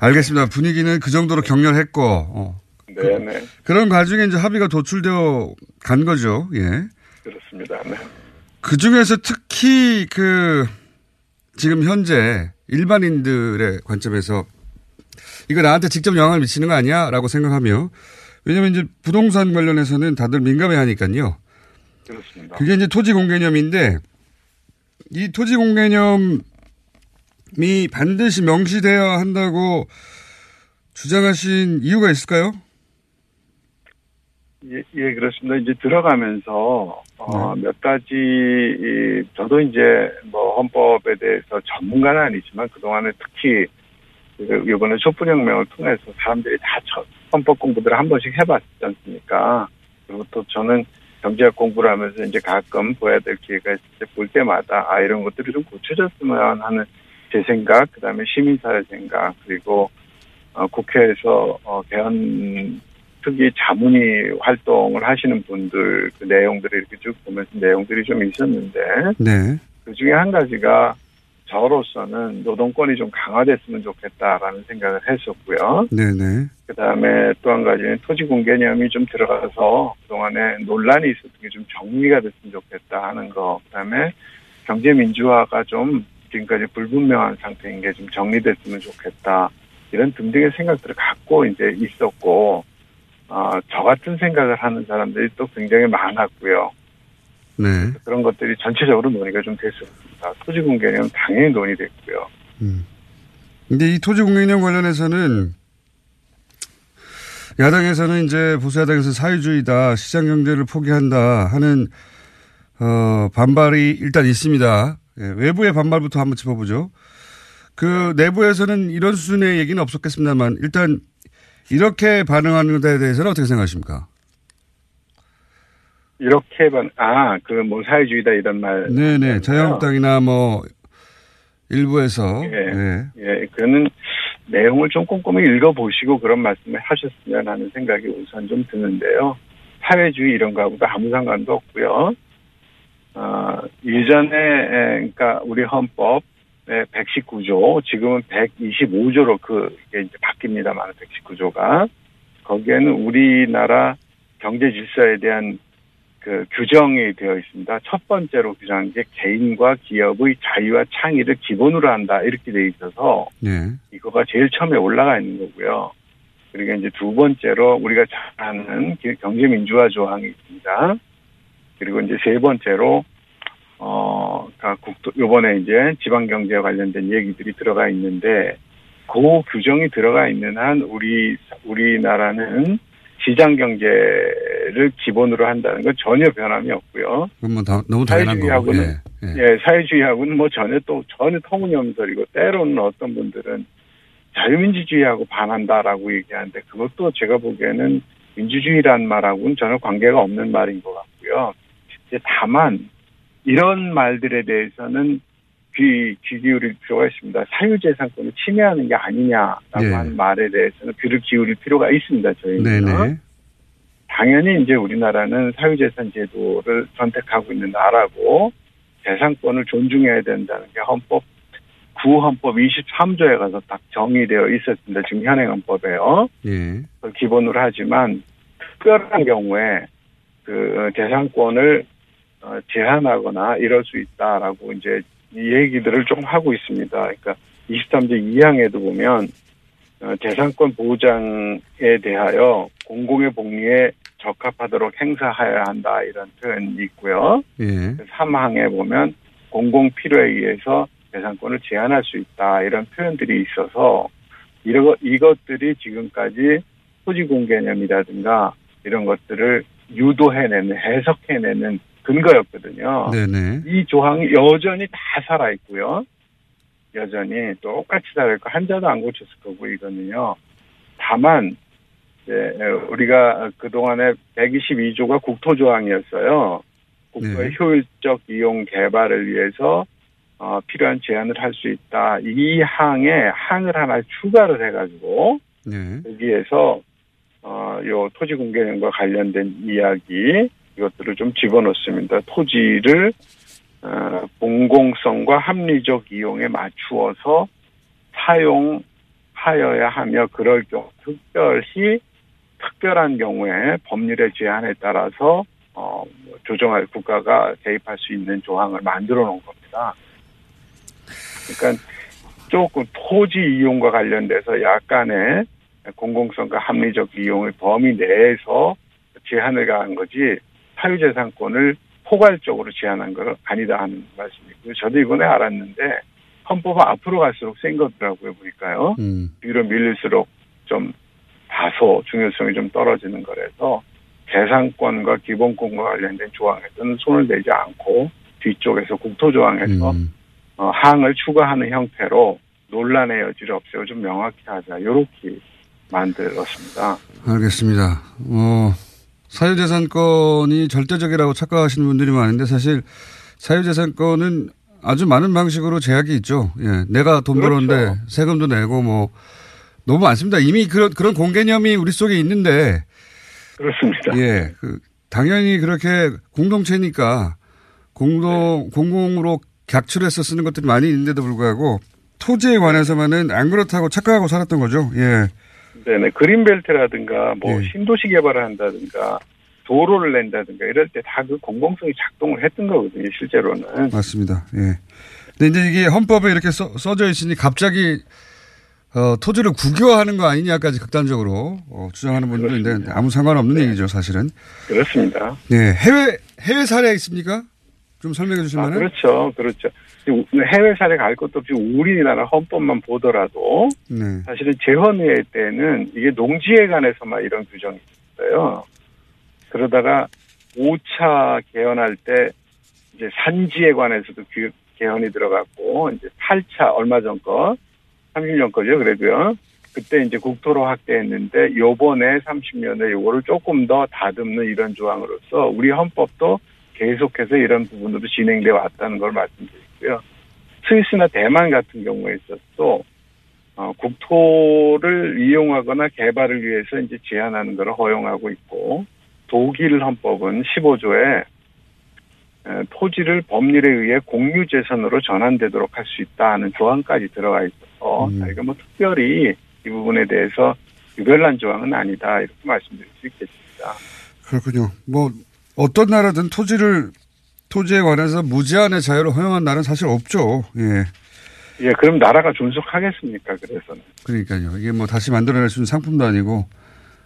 알겠습니다. 분위기는 그 정도로 격렬했고 어. 네 네. 그런 과정에 이제 합의가 도출되어 간 거죠. 예. 그렇습니다. 네. 그 중에서 특히 그 지금 현재 일반인들의 관점에서 이거 나한테 직접 영향을 미치는 거 아니야? 라고 생각하며 왜냐면 이제 부동산 관련해서는 다들 민감해 하니까요. 그렇습니다. 그게 이제 토지 공개념인데 이 토지 공개념이 반드시 명시되어야 한다고 주장하신 이유가 있을까요? 예, 예, 그렇습니다. 이제 들어가면서, 어, 네. 몇 가지, 이, 저도 이제 뭐 헌법에 대해서 전문가는 아니지만 그동안에 특히 그 이번에 촛불혁명을 통해서 사람들이 다 첫- 헌법 공부들을 한 번씩 해봤지 않습니까? 그리고 또 저는 경제학 공부를 하면서 이제 가끔 봐야 될 기회가 있을 때 볼 때마다 아, 이런 것들이 좀 고쳐졌으면 하는 제 생각, 그 다음에 시민사회 생각, 그리고 어, 국회에서 어, 개헌 특히 자문위 활동을 하시는 분들 그 내용들을 이렇게 쭉 보면서 내용들이 좀 있었는데 네. 그 중에 한 가지가 저로서는 노동권이 좀 강화됐으면 좋겠다라는 생각을 했었고요. 네네. 그 다음에 또 한 가지는 토지 공 개념이 좀 들어가서 그동안에 논란이 있었던 게 좀 정리가 됐으면 좋겠다 하는 거. 그 다음에 경제 민주화가 좀 지금까지 불분명한 상태인 게 좀 정리됐으면 좋겠다. 이런 등등의 생각들을 갖고 이제 있었고, 어, 저 같은 생각을 하는 사람들이 또 굉장히 많았고요. 네. 그런 것들이 전체적으로 논의가 좀 됐습니다. 토지 공개념 당연히 논의됐고요. 근데 이 토지 공개념 관련해서는 야당에서는 이제 보수야당에서 사회주의다, 시장 경제를 포기한다 하는 어, 반발이 일단 있습니다. 예, 외부의 반발부터 한번 짚어보죠. 그 내부에서는 이런 수준의 얘기는 없었겠습니다만 일단 이렇게 반응하는 데 대해서는 어떻게 생각하십니까? 이렇게 반, 아, 그 뭐 사회주의다 이런 말. 네네. 자유한국당이나 뭐 일부에서 예, 예, 그는 내용을 좀 꼼꼼히 읽어보시고 그런 말씀을 하셨으면 하는 생각이 우선 좀 드는데요. 사회주의 이런 거하고도 아무 상관도 없고요. 어, 예전에, 에, 그러니까 우리 헌법 의 119조, 지금은 125조로 그, 이게 이제 바뀝니다만, 119조가. 거기에는 우리나라 경제 질서에 대한 그 규정이 되어 있습니다. 첫 번째로 규정한 게 개인과 기업의 자유와 창의를 기본으로 한다. 이렇게 되어 있어서 네. 이거가 제일 처음에 올라가 있는 거고요. 그리고 이제 두 번째로 우리가 잘 아는 경제민주화 조항이 있습니다. 그리고 이제 세 번째로 어, 그러니까 국도, 요번에 이제 지방경제와 관련된 얘기들이 들어가 있는데, 그 규정이 들어가 있는 한, 우리, 우리나라는 시장 경제를 기본으로 한다는 건 전혀 변함이 없고요. 그건 뭐 다, 너무 당연한 거고. 사회주의하고는, 예. 예. 예, 사회주의하고는 뭐 전혀 또, 전혀 터무니없는 소리고, 때로는 어떤 분들은 자유민주주의하고 반한다라고 얘기하는데, 그것도 제가 보기에는 민주주의란 말하고는 전혀 관계가 없는 말인 것 같고요. 이제 다만, 이런 말들에 대해서는 귀, 귀 기울일 필요가 있습니다. 사유재산권을 침해하는 게 아니냐라고 예. 하는 말에 대해서는 귀를 기울일 필요가 있습니다. 저희는. 네네. 당연히 이제 우리나라는 사유재산 제도를 선택하고 있는 나라고 재산권을 존중해야 된다는 게 헌법 구헌법 23조에 가서 딱 정의되어 있었습니다. 지금 현행 헌법에요. 예. 기본으로 하지만 특별한 경우에 그 재산권을 어, 제한하거나 이럴 수 있다라고 이제 이 얘기들을 조금 하고 있습니다. 그러니까 23조 2항에도 보면 어, 재산권 보장에 대하여 공공의 복리에 적합하도록 행사하여야 한다 이런 표현이 있고요. 예. 3항에 보면 공공 필요에 의해서 재산권을 제한할 수 있다 이런 표현들이 있어서 이러 이것들이 지금까지 토지 공 개념이라든가 이런 것들을 유도해내는 해석해내는 근거였거든요. 네네. 이 조항이 여전히 다 살아 있고요. 여전히 똑같이 살아 있고 한자도 안 고쳤을 거고 이거는요. 다만 이제 우리가 그 동안에 122조가 국토 조항이었어요. 국토의 효율적 이용 개발을 위해서 어, 필요한 제한을 할 수 있다. 이 항에 항을 하나 추가를 해가지고 네. 여기에서 어, 요 토지 공개념과 관련된 이야기 이것들을 좀 집어넣습니다. 토지를 어, 공공성과 합리적 이용에 맞추어서 사용하여야 하며 그럴 경우 특별히 특별한 경우에 법률의 제한에 따라서 어, 뭐 조정할 국가가 개입할 수 있는 조항을 만들어 놓은 겁니다. 그러니까 조금 토지 이용과 관련돼서 약간의 공공성과 합리적 이용의 범위 내에서 제한을 가한 거지 사유재산권을 포괄적으로 제한한 건 아니다 하는 말씀이고요. 저도 이번에 알았는데 헌법은 앞으로 갈수록 센 거더라고요 보니까요. 음. 뒤로 밀릴수록 좀 다소 중요성이 좀 떨어지는 거라서 재산권과 기본권과 관련된 조항에서는 손을 대지 않고 뒤쪽에서 국토조항에서 음. 어, 항을 추가하는 형태로 논란의 여지를 없애고 좀 명확히 하자 이렇게 만들었습니다. 알겠습니다. 어, 사유재산권이 절대적이라고 착각하시는 분들이 많은데 사실 사유재산권은 아주 많은 방식으로 제약이 있죠. 예. 내가 돈 그렇죠. 벌었는데 세금도 내고 뭐 너무 많습니다. 이미 그런, 그런 공개념이 우리 속에 있는데. 그렇습니다. 예. 그, 당연히 그렇게 공동체니까 공동, 공공으로 객출해서 쓰는 것들이 많이 있는데도 불구하고 토지에 관해서만은 안 그렇다고 착각하고 살았던 거죠. 예. 네네 그린벨트라든가 뭐 네. 신도시 개발을 한다든가 도로를 낸다든가 이럴 때 다 그 공공성이 작동을 했던 거거든요 실제로는 맞습니다. 예. 근데 이제 이게 헌법에 이렇게 써, 써져 있으니 갑자기 어, 토지를 국유화하는 거 아니냐까지 극단적으로 어, 주장하는 분들도 있는데 아무 상관없는 얘기죠, 사실은. 그렇습니다. 예. 해외 해외 사례 있습니까? 좀 설명해 주실 아, 만한? 그렇죠 그렇죠 해외 사례 갈 것도 없이 우리나라 헌법만 보더라도 네. 사실은 재헌의회 때는 이게 농지에 관해서만 이런 규정이 있어요. 그러다가 5차 개헌할 때 이제 산지에 관해서도 규- 개헌이 들어갔고 이제 8차 얼마 전 거 30년 거죠, 그래도요. 그때 이제 국토로 확대했는데 요번에 30년에 요거를 조금 더 다듬는 이런 조항으로서 우리 헌법도 계속해서 이런 부분으로 진행되어 왔다는 걸 말씀드리고요. 스위스나 대만 같은 경우에 있어서 어, 국토를 이용하거나 개발을 위해서 이제 제한하는 것을 허용하고 있고 독일 헌법은 15조에 토지를 법률에 의해 공유 재산으로 전환되도록 할 수 있다 하는 조항까지 들어가 있어서 음. 저희가 뭐 특별히 이 부분에 대해서 유별난 조항은 아니다 이렇게 말씀드릴 수 있겠습니다. 그렇군요. 뭐 어떤 나라든 토지를 토지에 관해서 무제한의 자유를 허용한 나라는 사실 없죠. 예. 예, 그럼 나라가 존속하겠습니까? 그래서는 그러니까요. 이게 뭐 다시 만들어낼 수 있는 상품도 아니고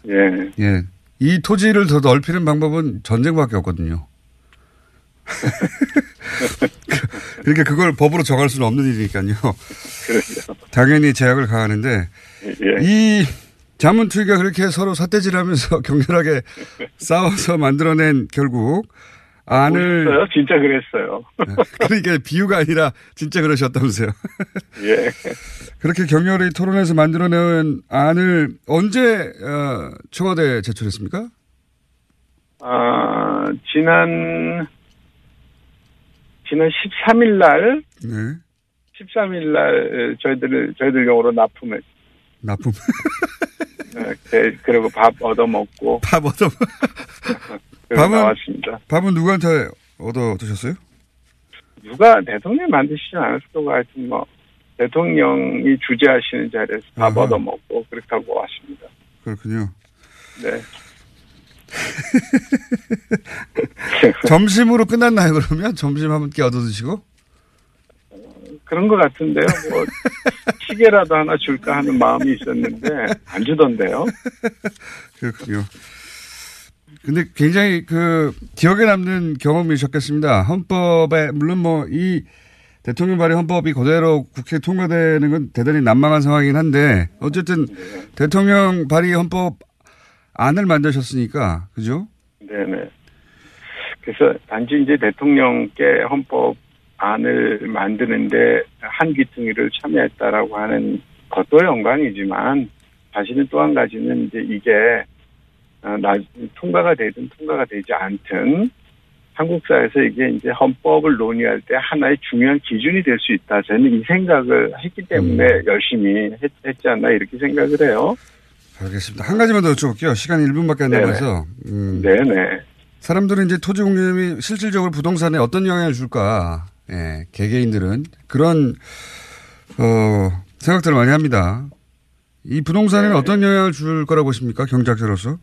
예, 예. 이 토지를 더 넓히는 방법은 전쟁밖에 없거든요. 그러니까 그걸 법으로 정할 수는 없는 일이니까요. 그렇죠. 당연히 제약을 가하는데 예. 이 자문투기가 그렇게 서로 사태질하면서 격렬하게 싸워서 만들어낸 결국 안을 보셨어요? 진짜 그랬어요. 그러니까 비유가 아니라 진짜 그러셨다면서요. 예. 그렇게 격렬히 토론해서 만들어낸 안을 언제 어, 청와대에 제출했습니까? 아, 지난, 지난 13일 날, 네. 13일 날 저희들, 저희들 용어로 납품했, 납품. 네, 그리고 밥 얻어먹고. 밥 얻어 밥은, 밥은- 나왔습니다. 밥은 누구한테 얻어 드셨어요? 누가 대통령이 만드시진 않았을 거고 하여튼 뭐, 대통령이 주재하시는 자리에서 밥 아하. 얻어먹고 그렇게 하고 왔습니다. 그렇군요. 네. 점심으로 끝났나요, 그러면? 점심 함께 얻어 드시고? 그런 것 같은데요. 뭐, 시계라도 하나 줄까 하는 마음이 있었는데, 안 주던데요. 그렇군요. 근데 굉장히 그 기억에 남는 경험이셨겠습니다. 헌법에 물론 뭐 이 대통령 발의 헌법이 그대로 국회에 통과되는 건 대단히 난망한 상황이긴 한데 어쨌든 대통령 발의 헌법 안을 만드셨으니까 그죠? 네네. 그래서 단지 이제 대통령께 헌법 안을 만드는데 한 기퉁이를 참여했다라고 하는 것도 영광이지만 사실은 또 한 가지는 이제 이게 어, 나, 통과가 되든 통과가 되지 않든 한국 사회에서 이게 이제 헌법을 논의할 때 하나의 중요한 기준이 될 수 있다. 저는 이 생각을 했기 때문에 열심히 했, 했지 않나 이렇게 생각을 해요. 알겠습니다. 한 가지만 더 여쭤볼게요. 시간이 1분밖에 안. 남아서. 음, 네네. 사람들은 이제 토지 공개념이 실질적으로 부동산에 어떤 영향을 줄까? 예, 개개인들은 그런 어, 생각들을 많이 합니다. 이 부동산에는 어떤 영향을 줄 거라고 보십니까? 경제학자로서?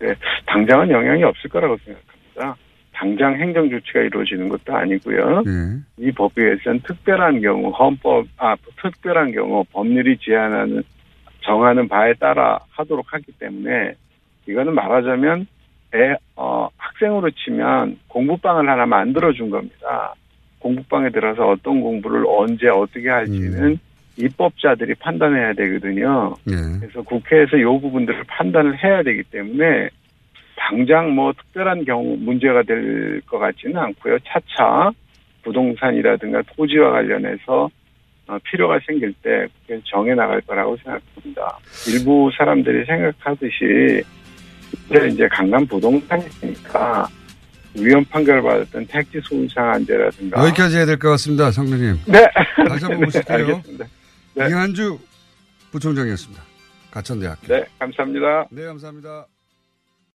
네, 당장은 영향이 없을 거라고 생각합니다. 당장 행정 조치가 이루어지는 것도 아니고요. 예. 이 법에서는 특별한 경우 헌법 아 특별한 경우 법률이 제한하는 정하는 바에 따라 하도록 하기 때문에 이거는 말하자면 애, 어, 학생으로 치면 공부방을 하나 만들어 준 겁니다. 공부방에 들어서 어떤 공부를 언제 어떻게 할지는 입법자들이 판단해야 되거든요. 예. 그래서 국회에서 이 부분들을 판단을 해야 되기 때문에 당장 뭐 특별한 경우 문제가 될 것 같지는 않고요. 차차 부동산이라든가 토지와 관련해서 어, 필요가 생길 때 국회는 정해 나갈 거라고 생각합니다. 일부 사람들이 생각하듯이 이제 강남 부동산이 있으니까 위헌 판결 받았던 택지 소유 상한제라든가 여기까지 해야 될 것 같습니다. 성대님. 네. 다시 한번 네, 모실게요. 알겠습니다. 네. 이한주 부총장이었습니다. 가천대학교. 네, 감사합니다. 네, 감사합니다.